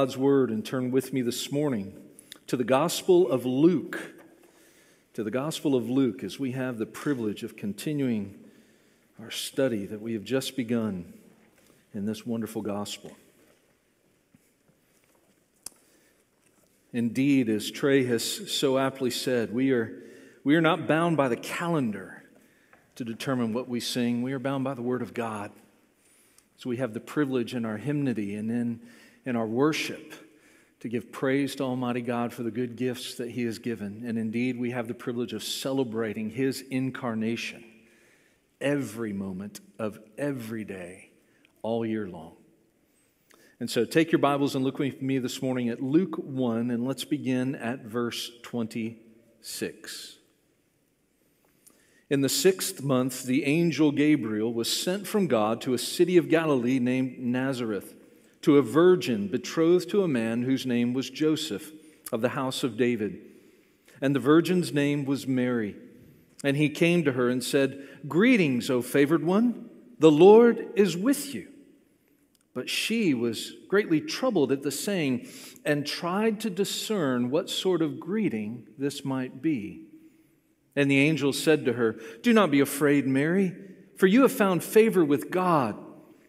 God's word and turn with me this morning to the Gospel of Luke. To the Gospel of Luke, as we have the privilege of continuing our study that we have just begun in this wonderful Gospel. Indeed, as Trey has so aptly said, we are, we are not bound by the calendar to determine what we sing, we are bound by the Word of God. So we have the privilege in our hymnody and in in our worship to give praise to Almighty God for the good gifts that He has given. And indeed, we have the privilege of celebrating His incarnation every moment of every day, all year long. And so take your Bibles and look with me this morning at Luke 1, and let's begin at verse 26. In the sixth month, the angel Gabriel was sent from God to a city of Galilee named Nazareth to a virgin betrothed to a man whose name was Joseph of the house of David. And the virgin's name was Mary. And he came to her and said, Greetings, O favored one, the Lord is with you. But she was greatly troubled at the saying and tried to discern what sort of greeting this might be. And the angel said to her, Do not be afraid, Mary, for you have found favor with God.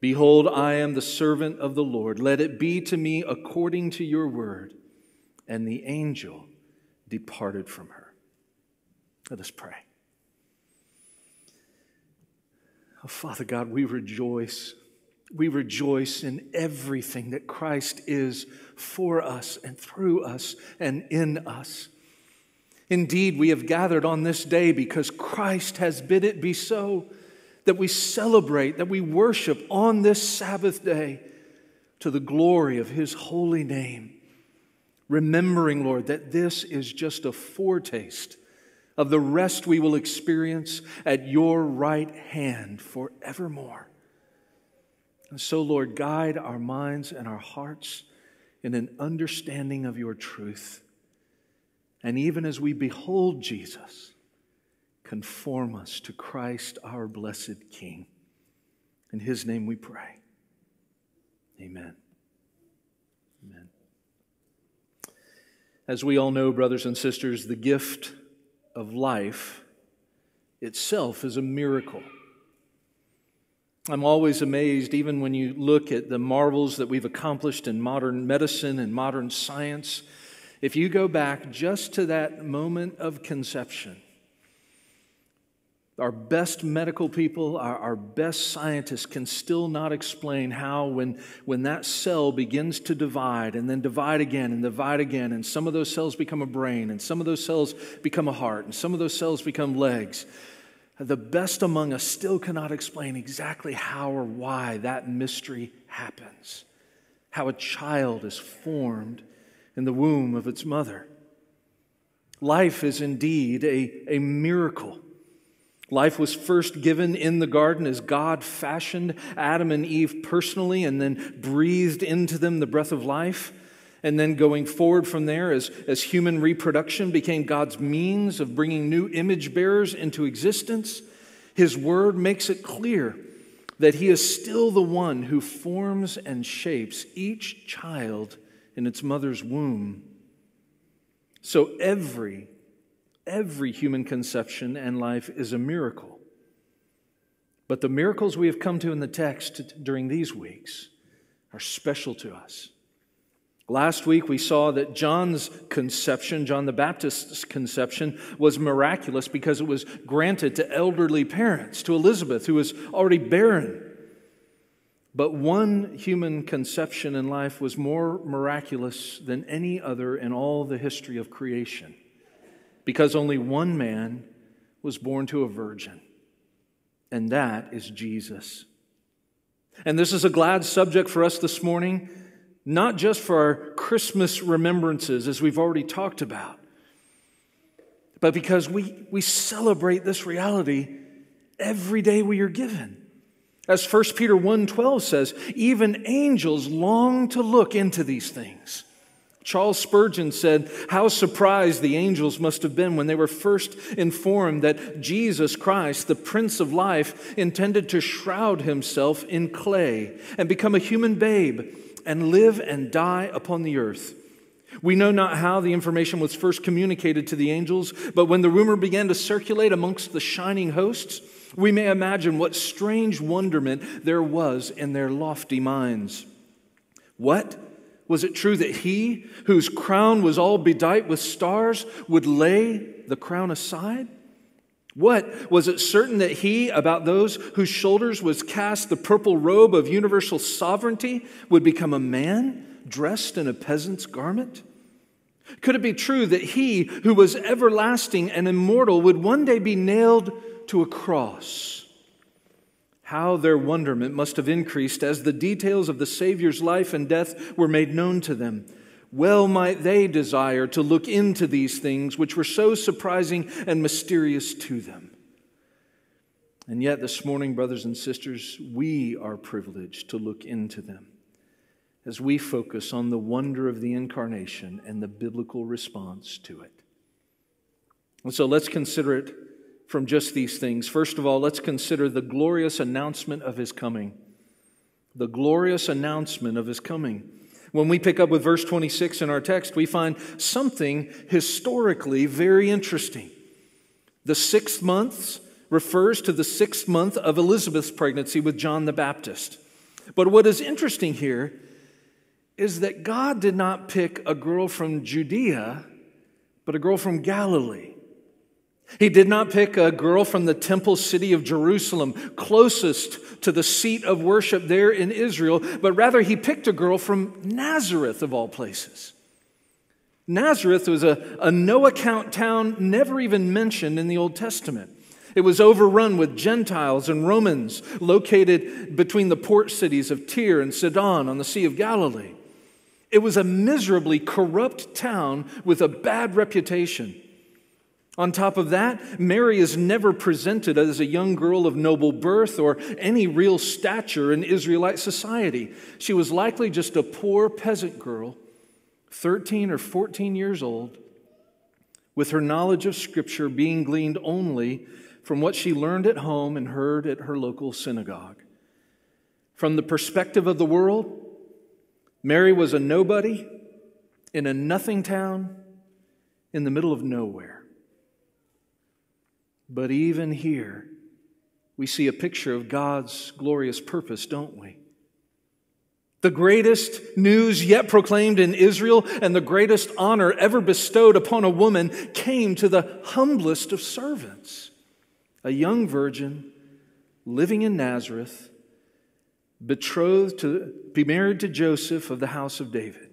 Behold, I am the servant of the Lord. Let it be to me according to your word. And the angel departed from her. Let us pray. Oh, Father God, we rejoice. We rejoice in everything that Christ is for us and through us and in us. Indeed, we have gathered on this day because Christ has bid it be so that we celebrate, that we worship on this Sabbath day to the glory of His holy name. Remembering, Lord, that this is just a foretaste of the rest we will experience at your right hand forevermore. And so, Lord, guide our minds and our hearts in an understanding of your truth. And even as we behold Jesus, conform us to Christ, our blessed King. In his name we pray. Amen. Amen. As we all know, brothers and sisters, the gift of life itself is a miracle. I'm always amazed, even when you look at the marvels that we've accomplished in modern medicine and modern science. If you go back just to that moment of conception, our best medical people, our, our, best scientists can still not explain how, when, when that cell begins to divide and then divide again and divide again, and some of those cells become a brain, and some of those cells become a heart, and some of those cells become legs, the best among us still cannot explain exactly how or why that mystery happens. How a child is formed in the womb of its mother. Life is indeed a, a miracle. Life was first given in the garden as God fashioned Adam and Eve personally and then breathed into them the breath of life. And then going forward from there, as, as human reproduction became God's means of bringing new image bearers into existence, His Word makes it clear that He is still the one who forms and shapes each child in its mother's womb. So every Every human conception and life is a miracle. But the miracles we have come to in the text during these weeks are special to us. Last week we saw that John's conception, John the Baptist's conception, was miraculous because it was granted to elderly parents, to Elizabeth, who was already barren. But one human conception in life was more miraculous than any other in all the history of creation because only one man was born to a virgin, and that is Jesus. And this is a glad subject for us this morning not just for our Christmas remembrances, as we've already talked about, but because we, we celebrate this reality every day we are given. As 1 Peter 1:12 says, even angels long to look into these things. Charles Spurgeon said, How surprised the angels must have been when they were first informed that Jesus Christ, the Prince of Life, intended to shroud himself in clay and become a human babe and live and die upon the earth. We know not how the information was first communicated to the angels, but when the rumor began to circulate amongst the shining hosts, we may imagine what strange wonderment there was in their lofty minds. What? Was it true that he, whose crown was all bedight with stars, would lay the crown aside? What? Was it certain that he, about those whose shoulders was cast the purple robe of universal sovereignty, would become a man dressed in a peasant's garment? Could it be true that he, who was everlasting and immortal, would one day be nailed to a cross? How their wonderment must have increased as the details of the Savior's life and death were made known to them. Well might they desire to look into these things which were so surprising and mysterious to them. And yet, this morning, brothers and sisters, we are privileged to look into them as we focus on the wonder of the incarnation and the biblical response to it. And so let's consider it from just these things. First of all, let's consider the glorious announcement of his coming. The glorious announcement of his coming. When we pick up with verse 26 in our text, we find something historically very interesting. The sixth month refers to the sixth month of Elizabeth's pregnancy with John the Baptist. But what is interesting here is that God did not pick a girl from Judea, but a girl from Galilee. He did not pick a girl from the temple city of Jerusalem, closest to the seat of worship there in Israel, but rather he picked a girl from Nazareth, of all places. Nazareth was a, a no account town never even mentioned in the Old Testament. It was overrun with Gentiles and Romans located between the port cities of Tyre and Sidon on the Sea of Galilee. It was a miserably corrupt town with a bad reputation. On top of that, Mary is never presented as a young girl of noble birth or any real stature in Israelite society. She was likely just a poor peasant girl, 13 or 14 years old, with her knowledge of Scripture being gleaned only from what she learned at home and heard at her local synagogue. From the perspective of the world, Mary was a nobody in a nothing town in the middle of nowhere. But even here, we see a picture of God's glorious purpose, don't we? The greatest news yet proclaimed in Israel and the greatest honor ever bestowed upon a woman came to the humblest of servants, a young virgin living in Nazareth, betrothed to be married to Joseph of the house of David.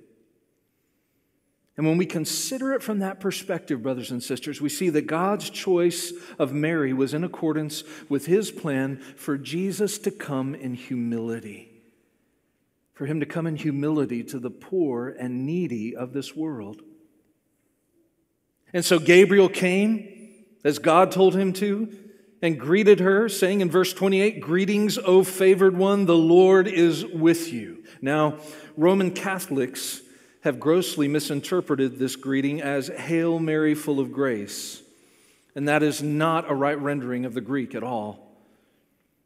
And when we consider it from that perspective, brothers and sisters, we see that God's choice of Mary was in accordance with his plan for Jesus to come in humility, for him to come in humility to the poor and needy of this world. And so Gabriel came, as God told him to, and greeted her, saying in verse 28, Greetings, O favored one, the Lord is with you. Now, Roman Catholics have grossly misinterpreted this greeting as Hail Mary, full of grace. And that is not a right rendering of the Greek at all.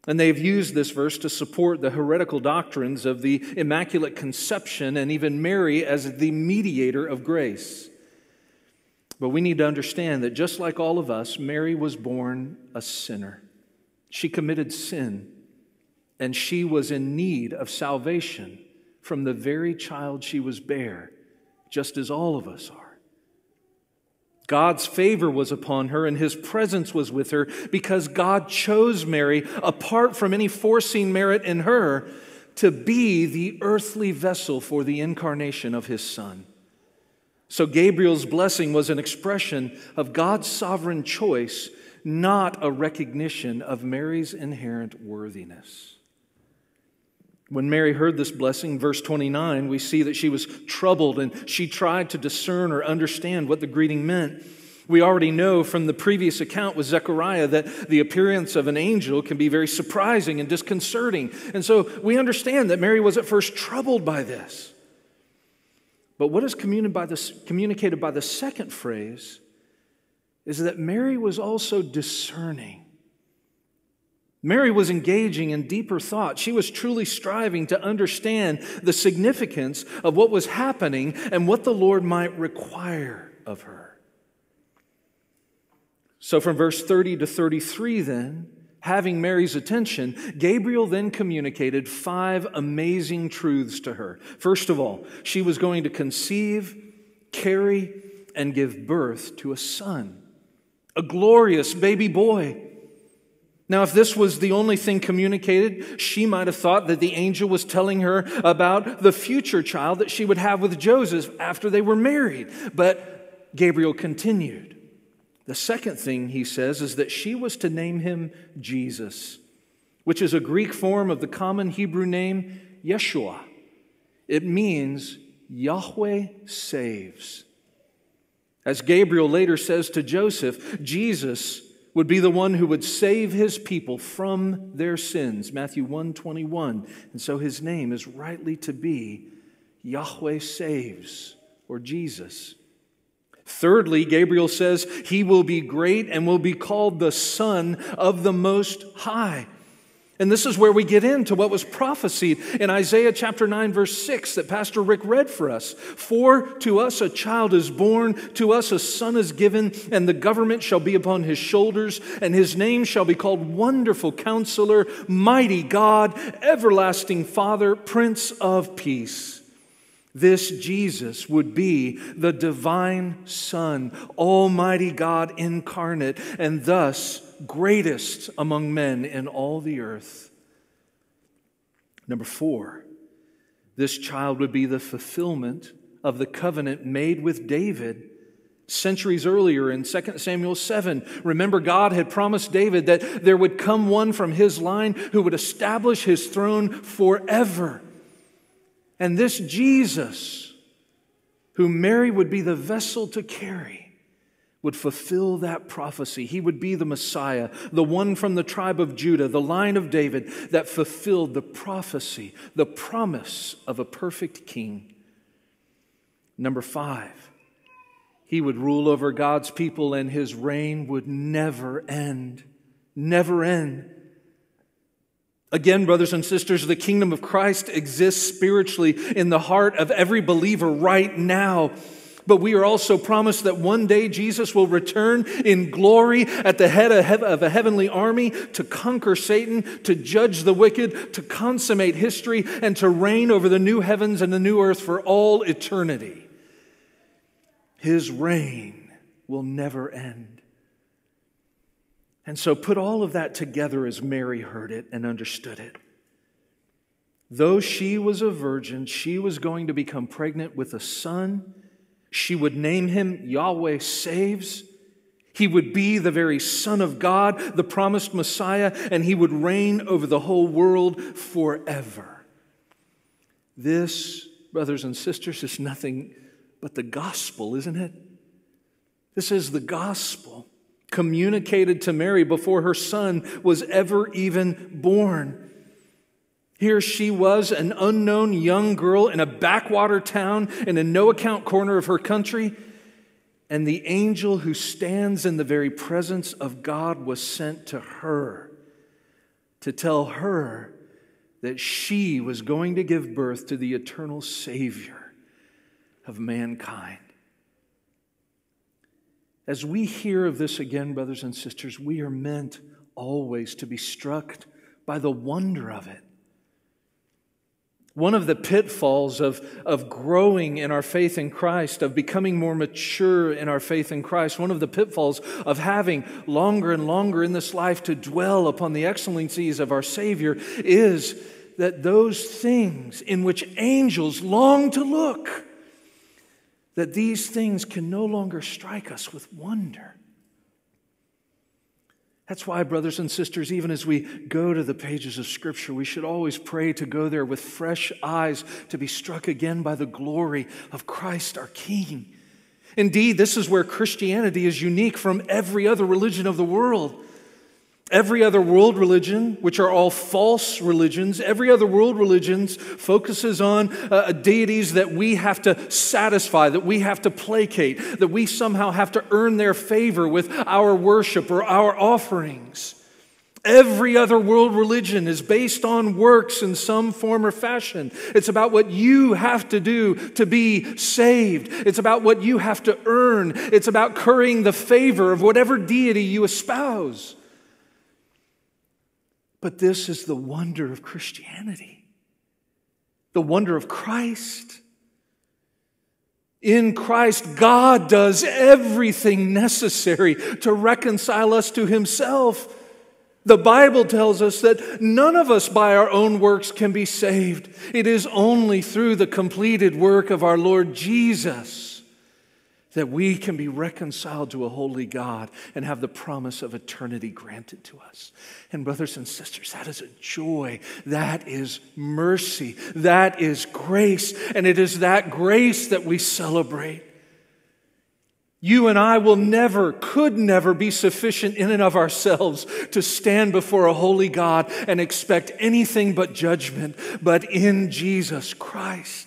And they've used this verse to support the heretical doctrines of the Immaculate Conception and even Mary as the mediator of grace. But we need to understand that just like all of us, Mary was born a sinner. She committed sin, and she was in need of salvation from the very child she was bare just as all of us are. God's favor was upon her and his presence was with her because God chose Mary, apart from any foreseen merit in her, to be the earthly vessel for the incarnation of his son. So Gabriel's blessing was an expression of God's sovereign choice, not a recognition of Mary's inherent worthiness. When Mary heard this blessing, verse 29, we see that she was troubled and she tried to discern or understand what the greeting meant. We already know from the previous account with Zechariah that the appearance of an angel can be very surprising and disconcerting. And so we understand that Mary was at first troubled by this. But what is communicated by the second phrase is that Mary was also discerning. Mary was engaging in deeper thought. She was truly striving to understand the significance of what was happening and what the Lord might require of her. So, from verse 30 to 33, then, having Mary's attention, Gabriel then communicated five amazing truths to her. First of all, she was going to conceive, carry, and give birth to a son, a glorious baby boy. Now, if this was the only thing communicated, she might have thought that the angel was telling her about the future child that she would have with Joseph after they were married. But Gabriel continued. The second thing he says is that she was to name him Jesus, which is a Greek form of the common Hebrew name Yeshua. It means Yahweh saves. As Gabriel later says to Joseph, Jesus would be the one who would save his people from their sins. Matthew 121. And so his name is rightly to be Yahweh saves or Jesus. Thirdly, Gabriel says he will be great and will be called the Son of the Most High. And this is where we get into what was prophesied in Isaiah chapter 9, verse 6, that Pastor Rick read for us. For to us a child is born, to us a son is given, and the government shall be upon his shoulders, and his name shall be called Wonderful Counselor, Mighty God, Everlasting Father, Prince of Peace. This Jesus would be the divine Son, Almighty God incarnate, and thus greatest among men in all the earth. Number four, this child would be the fulfillment of the covenant made with David centuries earlier in 2 Samuel 7. Remember, God had promised David that there would come one from his line who would establish his throne forever. And this Jesus, whom Mary would be the vessel to carry, would fulfill that prophecy. He would be the Messiah, the one from the tribe of Judah, the line of David that fulfilled the prophecy, the promise of a perfect king. Number five, he would rule over God's people and his reign would never end. Never end. Again, brothers and sisters, the kingdom of Christ exists spiritually in the heart of every believer right now. But we are also promised that one day Jesus will return in glory at the head of a heavenly army to conquer Satan, to judge the wicked, to consummate history, and to reign over the new heavens and the new earth for all eternity. His reign will never end. And so put all of that together as Mary heard it and understood it. Though she was a virgin, she was going to become pregnant with a son. She would name him Yahweh Saves. He would be the very Son of God, the promised Messiah, and he would reign over the whole world forever. This, brothers and sisters, is nothing but the gospel, isn't it? This is the gospel communicated to Mary before her son was ever even born. Here she was, an unknown young girl in a backwater town in a no account corner of her country, and the angel who stands in the very presence of God was sent to her to tell her that she was going to give birth to the eternal Savior of mankind. As we hear of this again, brothers and sisters, we are meant always to be struck by the wonder of it. One of the pitfalls of, of growing in our faith in Christ, of becoming more mature in our faith in Christ, one of the pitfalls of having longer and longer in this life to dwell upon the excellencies of our Savior is that those things in which angels long to look, that these things can no longer strike us with wonder. That's why, brothers and sisters, even as we go to the pages of Scripture, we should always pray to go there with fresh eyes to be struck again by the glory of Christ our King. Indeed, this is where Christianity is unique from every other religion of the world. Every other world religion, which are all false religions, every other world religions focuses on uh, deities that we have to satisfy, that we have to placate, that we somehow have to earn their favor with our worship or our offerings. Every other world religion is based on works in some form or fashion. It's about what you have to do to be saved. It's about what you have to earn. It's about currying the favor of whatever deity you espouse. But this is the wonder of Christianity, the wonder of Christ. In Christ, God does everything necessary to reconcile us to Himself. The Bible tells us that none of us by our own works can be saved. It is only through the completed work of our Lord Jesus that we can be reconciled to a holy God and have the promise of eternity granted to us. And, brothers and sisters, that is a joy. That is mercy. That is grace. And it is that grace that we celebrate. You and I will never, could never be sufficient in and of ourselves to stand before a holy God and expect anything but judgment. But in Jesus Christ,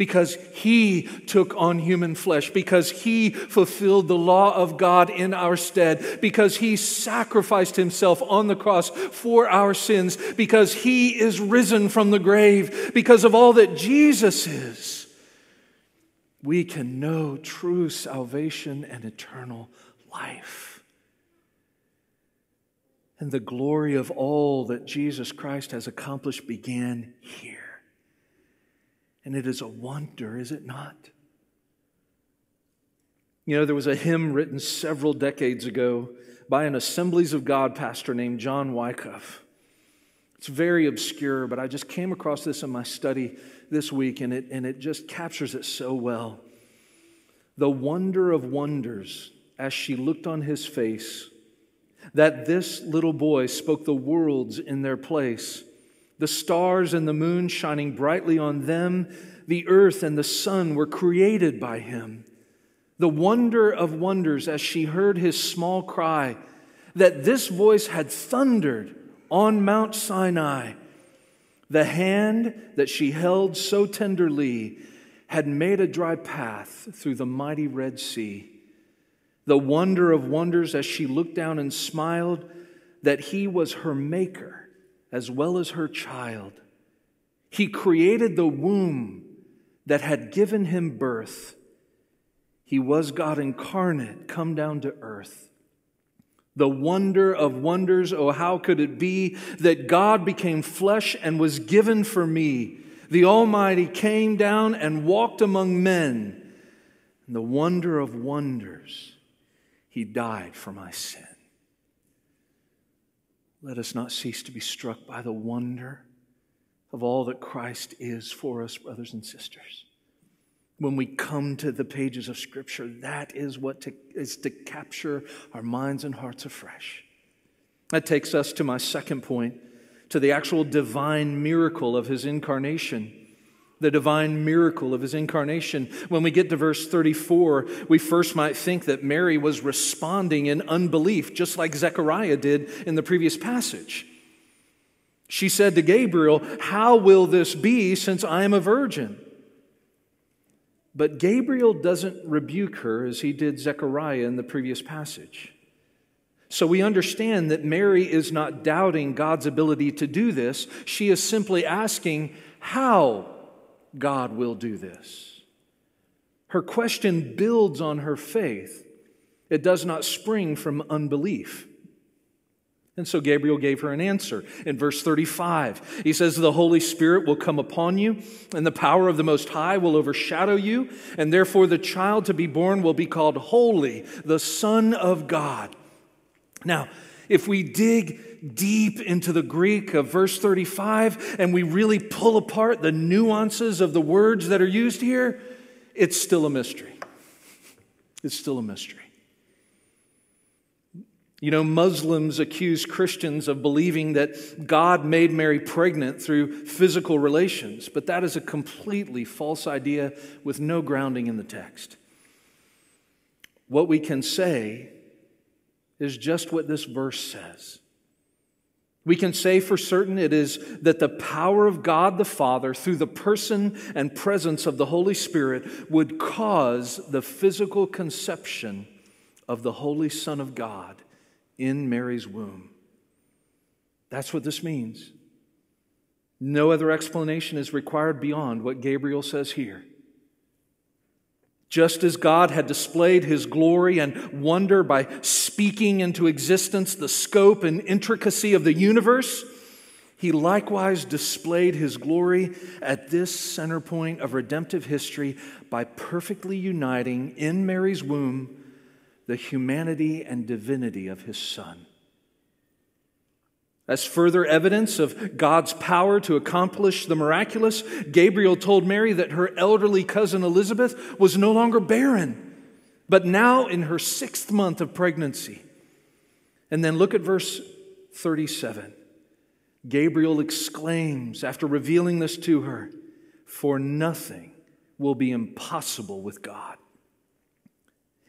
because he took on human flesh, because he fulfilled the law of God in our stead, because he sacrificed himself on the cross for our sins, because he is risen from the grave, because of all that Jesus is, we can know true salvation and eternal life. And the glory of all that Jesus Christ has accomplished began here. And it is a wonder, is it not? You know, there was a hymn written several decades ago by an Assemblies of God pastor named John Wyckoff. It's very obscure, but I just came across this in my study this week, and it, and it just captures it so well. The wonder of wonders as she looked on his face, that this little boy spoke the worlds in their place the stars and the moon shining brightly on them, the earth and the sun were created by him. The wonder of wonders as she heard his small cry that this voice had thundered on Mount Sinai. The hand that she held so tenderly had made a dry path through the mighty Red Sea. The wonder of wonders as she looked down and smiled that he was her maker as well as her child. He created the womb that had given him birth. He was God incarnate, come down to earth. The wonder of wonders, oh, how could it be that God became flesh and was given for me? The Almighty came down and walked among men. And the wonder of wonders, He died for my sin. Let us not cease to be struck by the wonder of all that Christ is for us, brothers and sisters. When we come to the pages of Scripture, that is what to, is to capture our minds and hearts afresh. That takes us to my second point, to the actual divine miracle of his incarnation the divine miracle of his incarnation. When we get to verse 34, we first might think that Mary was responding in unbelief, just like Zechariah did in the previous passage. She said to Gabriel, How will this be since I am a virgin? But Gabriel doesn't rebuke her as he did Zechariah in the previous passage. So we understand that Mary is not doubting God's ability to do this. She is simply asking, How God will do this. Her question builds on her faith, it does not spring from unbelief. And so Gabriel gave her an answer in verse 35. He says, The Holy Spirit will come upon you, and the power of the Most High will overshadow you, and therefore the child to be born will be called Holy, the Son of God. Now, if we dig deep into the Greek of verse 35 and we really pull apart the nuances of the words that are used here, it's still a mystery. It's still a mystery. You know, Muslims accuse Christians of believing that God made Mary pregnant through physical relations, but that is a completely false idea with no grounding in the text. What we can say is just what this verse says. We can say for certain it is that the power of God the Father, through the person and presence of the Holy Spirit, would cause the physical conception of the Holy Son of God in Mary's womb. That's what this means. No other explanation is required beyond what Gabriel says here. Just as God had displayed his glory and wonder by speaking into existence the scope and intricacy of the universe, he likewise displayed his glory at this center point of redemptive history by perfectly uniting in Mary's womb the humanity and divinity of his Son. As further evidence of God's power to accomplish the miraculous, Gabriel told Mary that her elderly cousin Elizabeth was no longer barren, but now in her sixth month of pregnancy. And then look at verse 37. Gabriel exclaims after revealing this to her, For nothing will be impossible with God.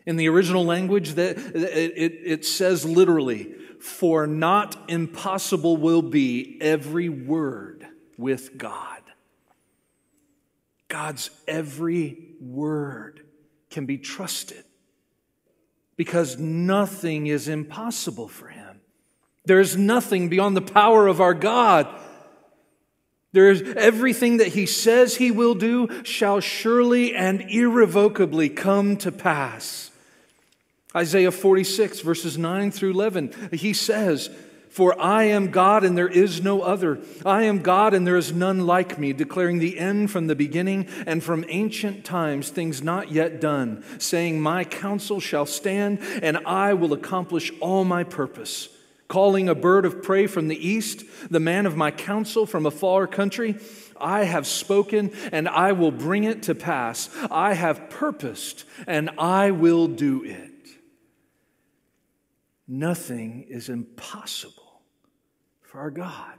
In the original language, that it, it says literally, for not impossible will be every word with God. God's every word can be trusted because nothing is impossible for him. There is nothing beyond the power of our God. There is everything that he says he will do shall surely and irrevocably come to pass. Isaiah 46, verses 9 through 11, he says, For I am God and there is no other. I am God and there is none like me, declaring the end from the beginning and from ancient times, things not yet done, saying, My counsel shall stand and I will accomplish all my purpose. Calling a bird of prey from the east, the man of my counsel from a far country. I have spoken and I will bring it to pass. I have purposed and I will do it. Nothing is impossible for our God.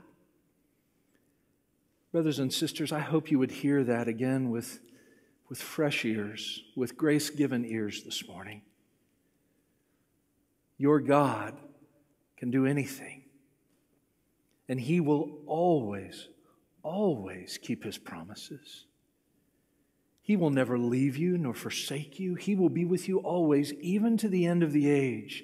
Brothers and sisters, I hope you would hear that again with, with fresh ears, with grace given ears this morning. Your God can do anything, and He will always, always keep His promises. He will never leave you nor forsake you. He will be with you always, even to the end of the age.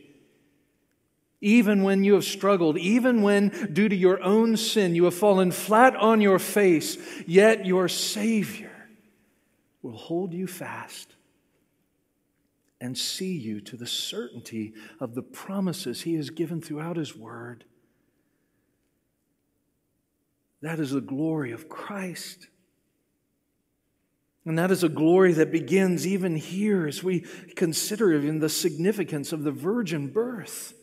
Even when you have struggled, even when due to your own sin you have fallen flat on your face, yet your Savior will hold you fast and see you to the certainty of the promises He has given throughout His Word. That is the glory of Christ. And that is a glory that begins even here as we consider even the significance of the virgin birth.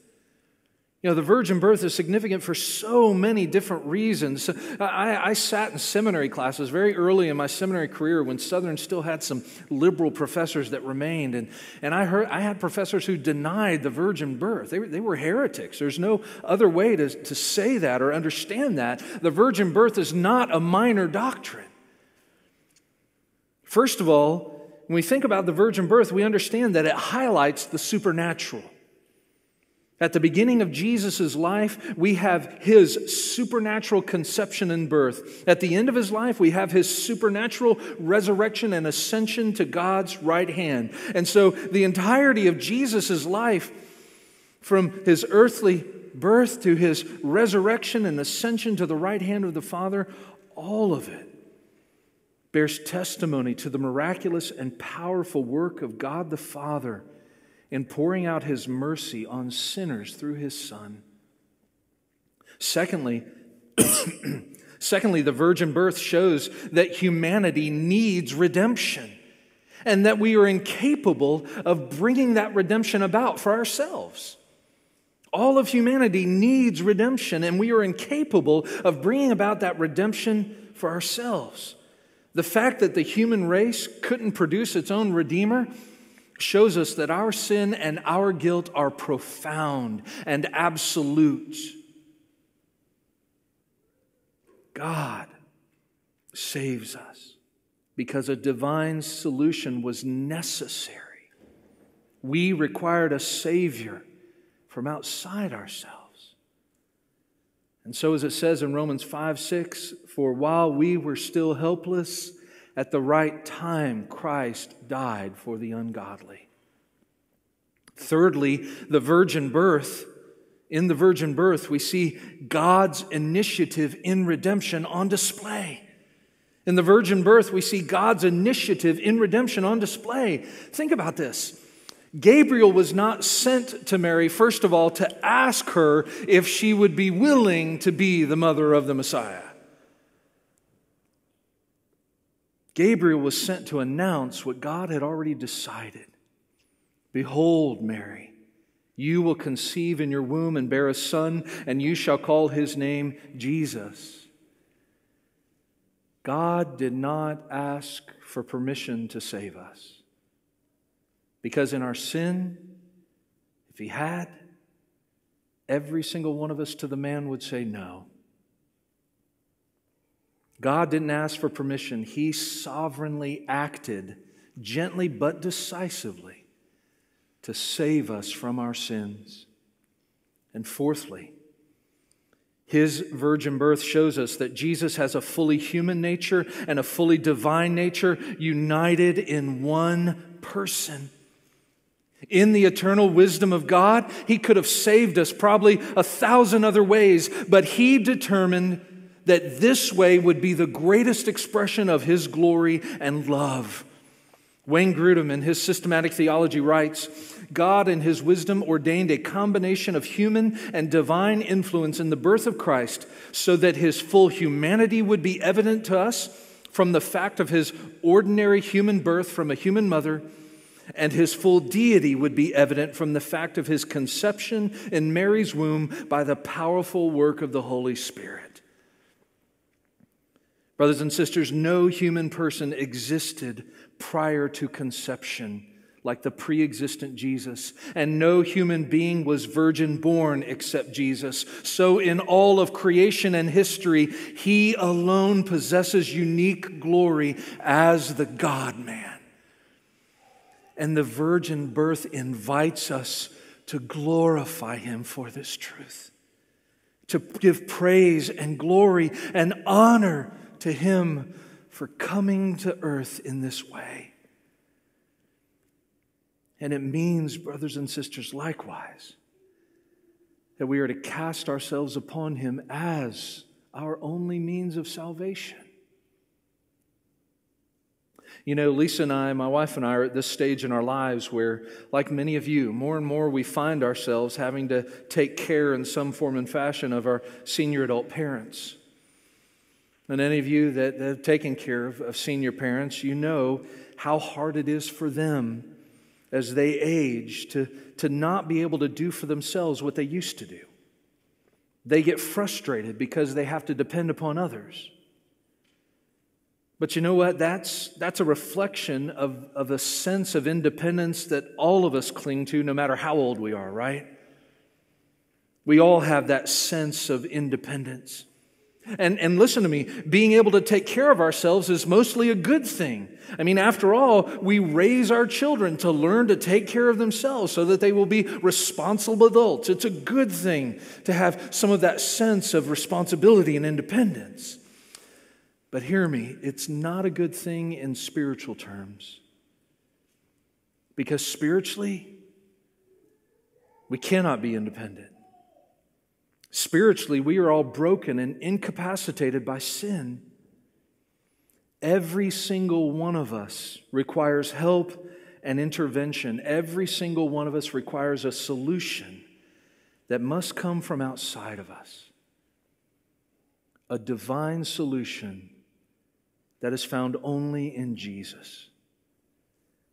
You know, the virgin birth is significant for so many different reasons. I, I, sat in seminary classes very early in my seminary career when Southern still had some liberal professors that remained. And, and I, heard, I had professors who denied the virgin birth. They were, they were heretics. There's no other way to, to say that or understand that. The virgin birth is not a minor doctrine. First of all, when we think about the virgin birth, we understand that it highlights the supernatural. At the beginning of Jesus' life, we have his supernatural conception and birth. At the end of his life, we have his supernatural resurrection and ascension to God's right hand. And so the entirety of Jesus' life, from his earthly birth to his resurrection and ascension to the right hand of the Father, all of it bears testimony to the miraculous and powerful work of God the Father in pouring out his mercy on sinners through his Son. Secondly, secondly, the virgin birth shows that humanity needs redemption and that we are incapable of bringing that redemption about for ourselves. All of humanity needs redemption, and we are incapable of bringing about that redemption for ourselves. The fact that the human race couldn't produce its own Redeemer shows us that our sin and our guilt are profound and absolute. God saves us because a divine solution was necessary. We required a Savior from outside ourselves. And so, as it says in Romans 5 6, for while we were still helpless, at the right time, Christ died for the ungodly. Thirdly, the virgin birth. In the virgin birth, we see God's initiative in redemption on display. In the virgin birth, we see God's initiative in redemption on display. Think about this. Gabriel was not sent to Mary, first of all, to ask her if she would be willing to be the mother of the Messiah. Gabriel was sent to announce what God had already decided. Behold, Mary, you will conceive in your womb and bear a son, and you shall call his name Jesus. God did not ask for permission to save us. Because in our sin, if he had, every single one of us to the man would say no. God didn't ask for permission, He sovereignly acted, gently but decisively, to save us from our sins. And fourthly, his virgin birth shows us that Jesus has a fully human nature and a fully divine nature united in one person. In the eternal wisdom of God, He could have saved us probably a thousand other ways, but He determined that this way would be the greatest expression of his glory and love. Wayne Grudem, in his systematic theology, writes God, in his wisdom, ordained a combination of human and divine influence in the birth of Christ so that his full humanity would be evident to us from the fact of his ordinary human birth from a human mother, and his full deity would be evident from the fact of his conception in Mary's womb by the powerful work of the Holy Spirit. Brothers and sisters, no human person existed prior to conception like the pre existent Jesus, and no human being was virgin born except Jesus. So, in all of creation and history, he alone possesses unique glory as the God man. And the virgin birth invites us to glorify him for this truth, to give praise and glory and honor to Him for coming to earth in this way. And it means, brothers and sisters, likewise, that we are to cast ourselves upon Him as our only means of salvation. You know, Lisa and I, my wife and I, are at this stage in our lives where, like many of you, more and more we find ourselves having to take care in some form and fashion of our senior adult parents. And any of you that have taken care of, of senior parents, you know how hard it is for them as they age to, to not be able to do for themselves what they used to do. They get frustrated because they have to depend upon others. But you know what? That's, that's a reflection of, of a sense of independence that all of us cling to, no matter how old we are, right? We all have that sense of independence. And, and listen to me, being able to take care of ourselves is mostly a good thing. I mean, after all, we raise our children to learn to take care of themselves so that they will be responsible adults. It's a good thing to have some of that sense of responsibility and independence. But hear me, it's not a good thing in spiritual terms. Because spiritually, we cannot be independent. Spiritually, we are all broken and incapacitated by sin. Every single one of us requires help and intervention. Every single one of us requires a solution that must come from outside of us. a divine solution that is found only in Jesus.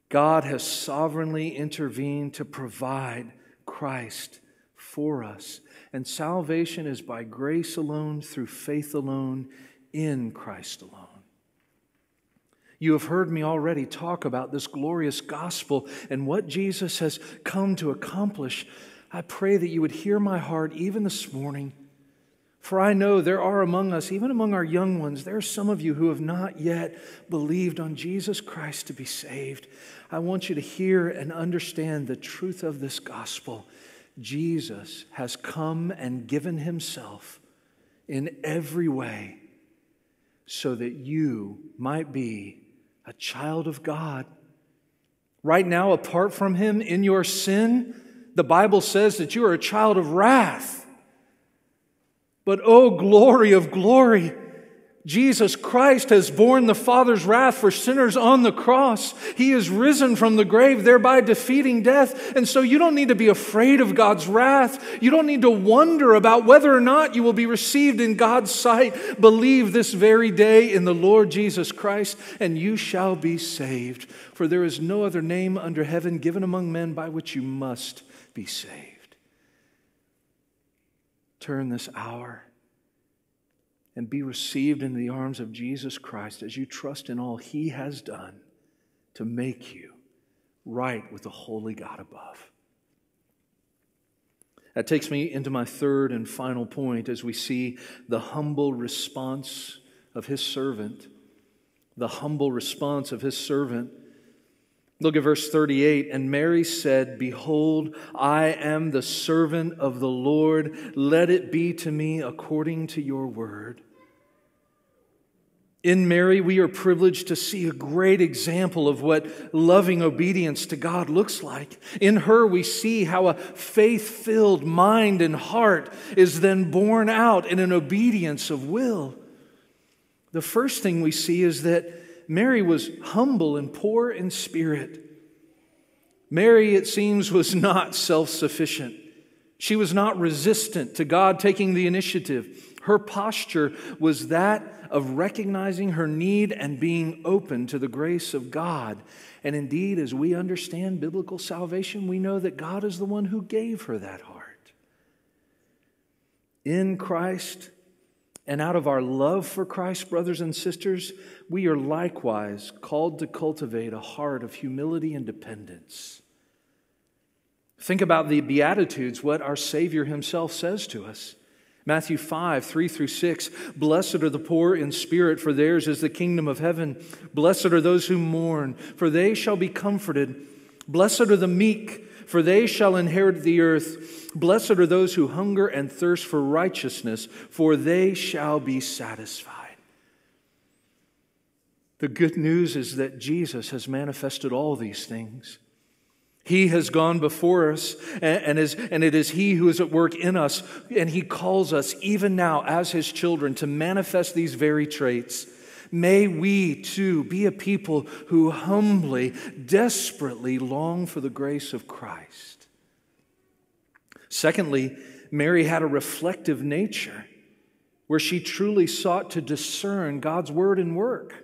God has sovereignly intervened to provide Christ for us. And salvation is by grace alone, through faith alone, in Christ alone. You have heard me already talk about this glorious gospel and what Jesus has come to accomplish. I pray that you would hear my heart even this morning. For I know there are among us, even among our young ones, there are some of you who have not yet believed on Jesus Christ to be saved. I want you to hear and understand the truth of this gospel. Jesus has come and given himself in every way so that you might be a child of God. Right now, apart from him in your sin, the Bible says that you are a child of wrath. But oh, glory of glory! Jesus Christ has borne the Father's wrath for sinners on the cross. He is risen from the grave, thereby defeating death. And so you don't need to be afraid of God's wrath. You don't need to wonder about whether or not you will be received in God's sight. Believe this very day in the Lord Jesus Christ, and you shall be saved. For there is no other name under heaven given among men by which you must be saved. Turn this hour and be received into the arms of Jesus Christ as you trust in all He has done to make you right with the holy God above. That takes me into my third and final point as we see the humble response of His servant. The humble response of His servant. Look at verse 38. And Mary said, Behold, I am the servant of the Lord. Let it be to me according to your word. In Mary, we are privileged to see a great example of what loving obedience to God looks like. In her, we see how a faith filled mind and heart is then borne out in an obedience of will. The first thing we see is that Mary was humble and poor in spirit. Mary, it seems, was not self sufficient. She was not resistant to God taking the initiative. Her posture was that of recognizing her need and being open to the grace of God. And indeed, as we understand biblical salvation, we know that God is the one who gave her that heart. In Christ, and out of our love for Christ, brothers and sisters, we are likewise called to cultivate a heart of humility and dependence. Think about the Beatitudes, what our Savior Himself says to us. Matthew 5, 3 through 6. Blessed are the poor in spirit, for theirs is the kingdom of heaven. Blessed are those who mourn, for they shall be comforted. Blessed are the meek, for they shall inherit the earth. Blessed are those who hunger and thirst for righteousness, for they shall be satisfied. The good news is that Jesus has manifested all these things. He has gone before us, and, is, and it is He who is at work in us, and He calls us, even now, as His children, to manifest these very traits. May we too be a people who humbly, desperately long for the grace of Christ. Secondly, Mary had a reflective nature where she truly sought to discern God's word and work.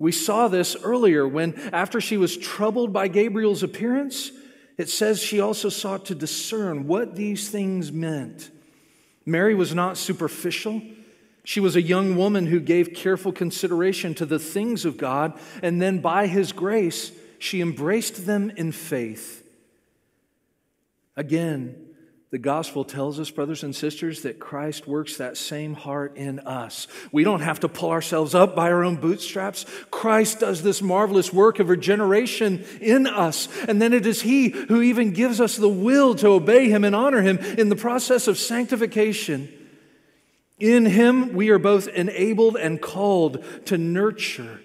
We saw this earlier when, after she was troubled by Gabriel's appearance, it says she also sought to discern what these things meant. Mary was not superficial. She was a young woman who gave careful consideration to the things of God, and then by His grace, she embraced them in faith. Again, the gospel tells us, brothers and sisters, that Christ works that same heart in us. We don't have to pull ourselves up by our own bootstraps. Christ does this marvelous work of regeneration in us. And then it is He who even gives us the will to obey Him and honor Him in the process of sanctification. In Him, we are both enabled and called to nurture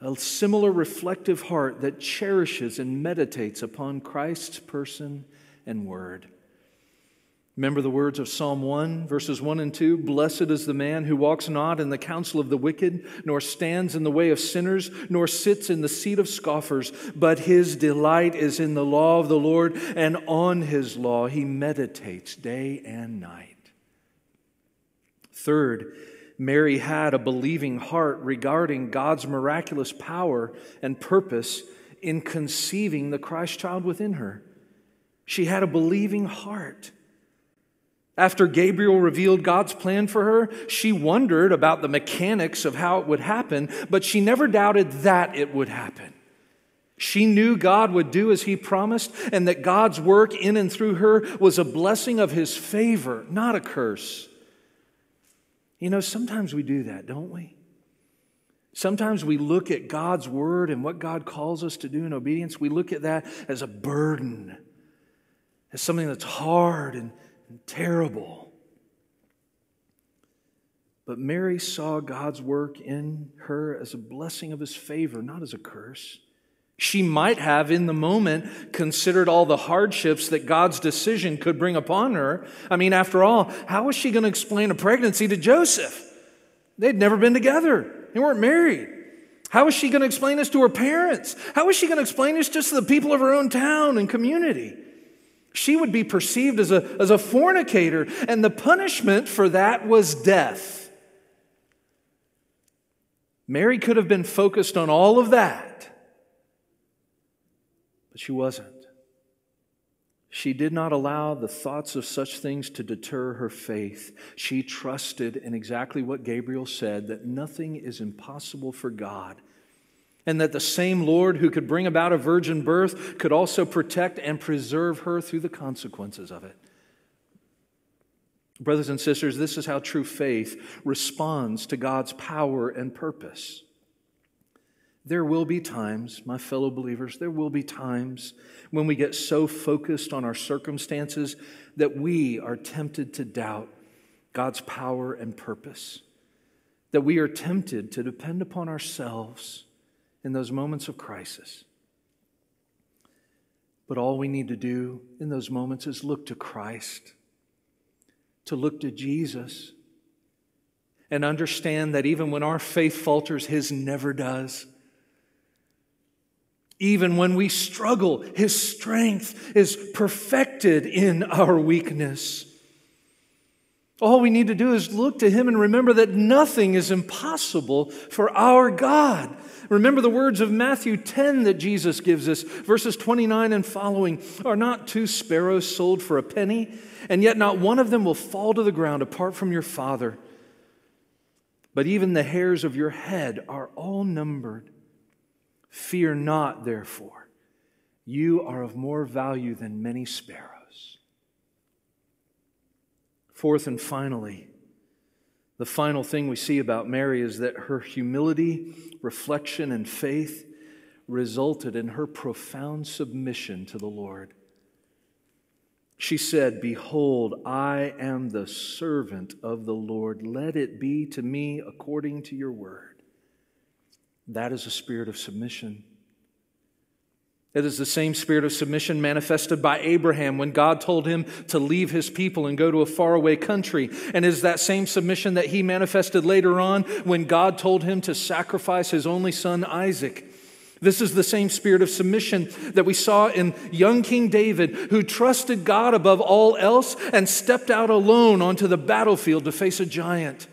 a similar reflective heart that cherishes and meditates upon Christ's person and word. Remember the words of Psalm 1, verses 1 and 2 Blessed is the man who walks not in the counsel of the wicked, nor stands in the way of sinners, nor sits in the seat of scoffers, but his delight is in the law of the Lord, and on his law he meditates day and night. Third, Mary had a believing heart regarding God's miraculous power and purpose in conceiving the Christ child within her. She had a believing heart. After Gabriel revealed God's plan for her, she wondered about the mechanics of how it would happen, but she never doubted that it would happen. She knew God would do as He promised, and that God's work in and through her was a blessing of His favor, not a curse. You know, sometimes we do that, don't we? Sometimes we look at God's word and what God calls us to do in obedience, we look at that as a burden, as something that's hard and, terrible. But Mary saw God's work in her as a blessing of his favor, not as a curse. She might have, in the moment, considered all the hardships that God's decision could bring upon her. I mean, after all, how was she going to explain a pregnancy to Joseph? They'd never been together, they weren't married. How was she going to explain this to her parents? How was she going to explain this just to the people of her own town and community? She would be perceived as a, as a fornicator, and the punishment for that was death. Mary could have been focused on all of that but she wasn't. She did not allow the thoughts of such things to deter her faith. She trusted in exactly what Gabriel said that nothing is impossible for God, and that the same Lord who could bring about a virgin birth could also protect and preserve her through the consequences of it. Brothers and sisters, this is how true faith responds to God's power and purpose. There will be times, my fellow believers, there will be times when we get so focused on our circumstances that we are tempted to doubt God's power and purpose, that we are tempted to depend upon ourselves in those moments of crisis. But all we need to do in those moments is look to Christ, to look to Jesus, and understand that even when our faith falters, His never does. Even when we struggle, His strength is perfected in our weakness. All we need to do is look to Him and remember that nothing is impossible for our God. Remember the words of Matthew 10 that Jesus gives us, verses 29 and following Are not two sparrows sold for a penny? And yet not one of them will fall to the ground apart from your Father. But even the hairs of your head are all numbered. Fear not, therefore. You are of more value than many sparrows. Fourth and finally, the final thing we see about Mary is that her humility, reflection, and faith resulted in her profound submission to the Lord. She said, Behold, I am the servant of the Lord. Let it be to me according to your word. That is a spirit of submission. It is the same spirit of submission manifested by Abraham when God told him to leave his people and go to a faraway country. And is that same submission that he manifested later on when God told him to sacrifice his only son Isaac. This is the same spirit of submission that we saw in young King David, who trusted God above all else and stepped out alone onto the battlefield to face a giant.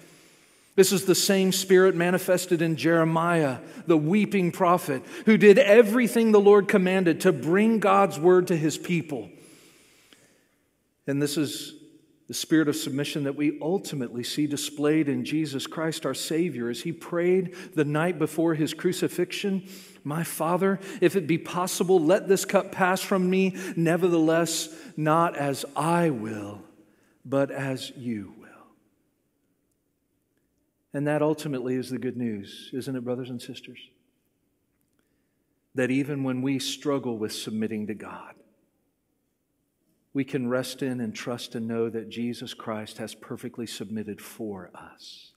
This is the same spirit manifested in Jeremiah, the weeping prophet, who did everything the Lord commanded to bring God's word to his people. And this is the spirit of submission that we ultimately see displayed in Jesus Christ, our Savior, as he prayed the night before his crucifixion My Father, if it be possible, let this cup pass from me. Nevertheless, not as I will, but as you and that ultimately is the good news, isn't it, brothers and sisters? That even when we struggle with submitting to God, we can rest in and trust and know that Jesus Christ has perfectly submitted for us.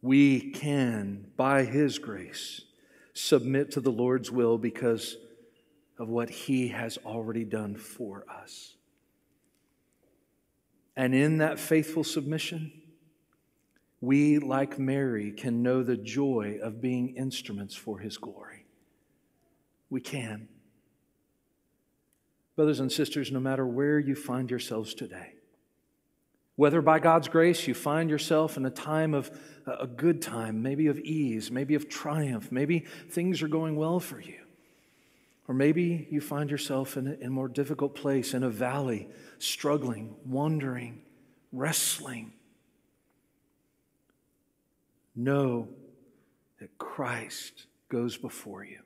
We can, by His grace, submit to the Lord's will because of what He has already done for us. And in that faithful submission, we, like Mary, can know the joy of being instruments for His glory. We can. Brothers and sisters, no matter where you find yourselves today, Whether by God's grace you find yourself in a time of a good time, maybe of ease, maybe of triumph, maybe things are going well for you. Or maybe you find yourself in a, more difficult place, in a valley, struggling, wondering, wrestling. Know that Christ goes before you,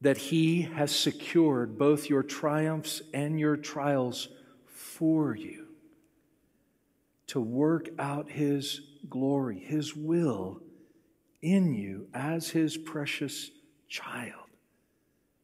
that He has secured both your triumphs and your trials for you to work out His glory, His will in you as His precious child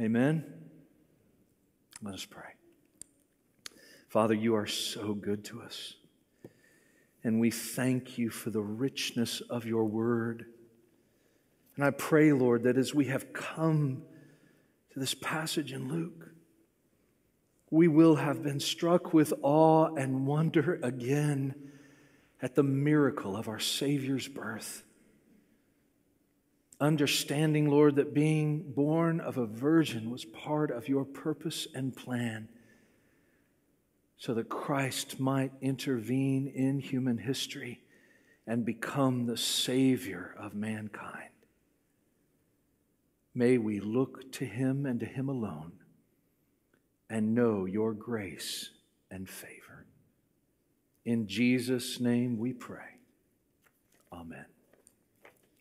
Amen. Let us pray. Father, you are so good to us. And we thank you for the richness of your word. And I pray, Lord, that as we have come to this passage in Luke, we will have been struck with awe and wonder again at the miracle of our Savior's birth. Understanding, Lord, that being born of a virgin was part of your purpose and plan so that Christ might intervene in human history and become the Savior of mankind. May we look to Him and to Him alone and know your grace and favor. In Jesus' name we pray. Amen.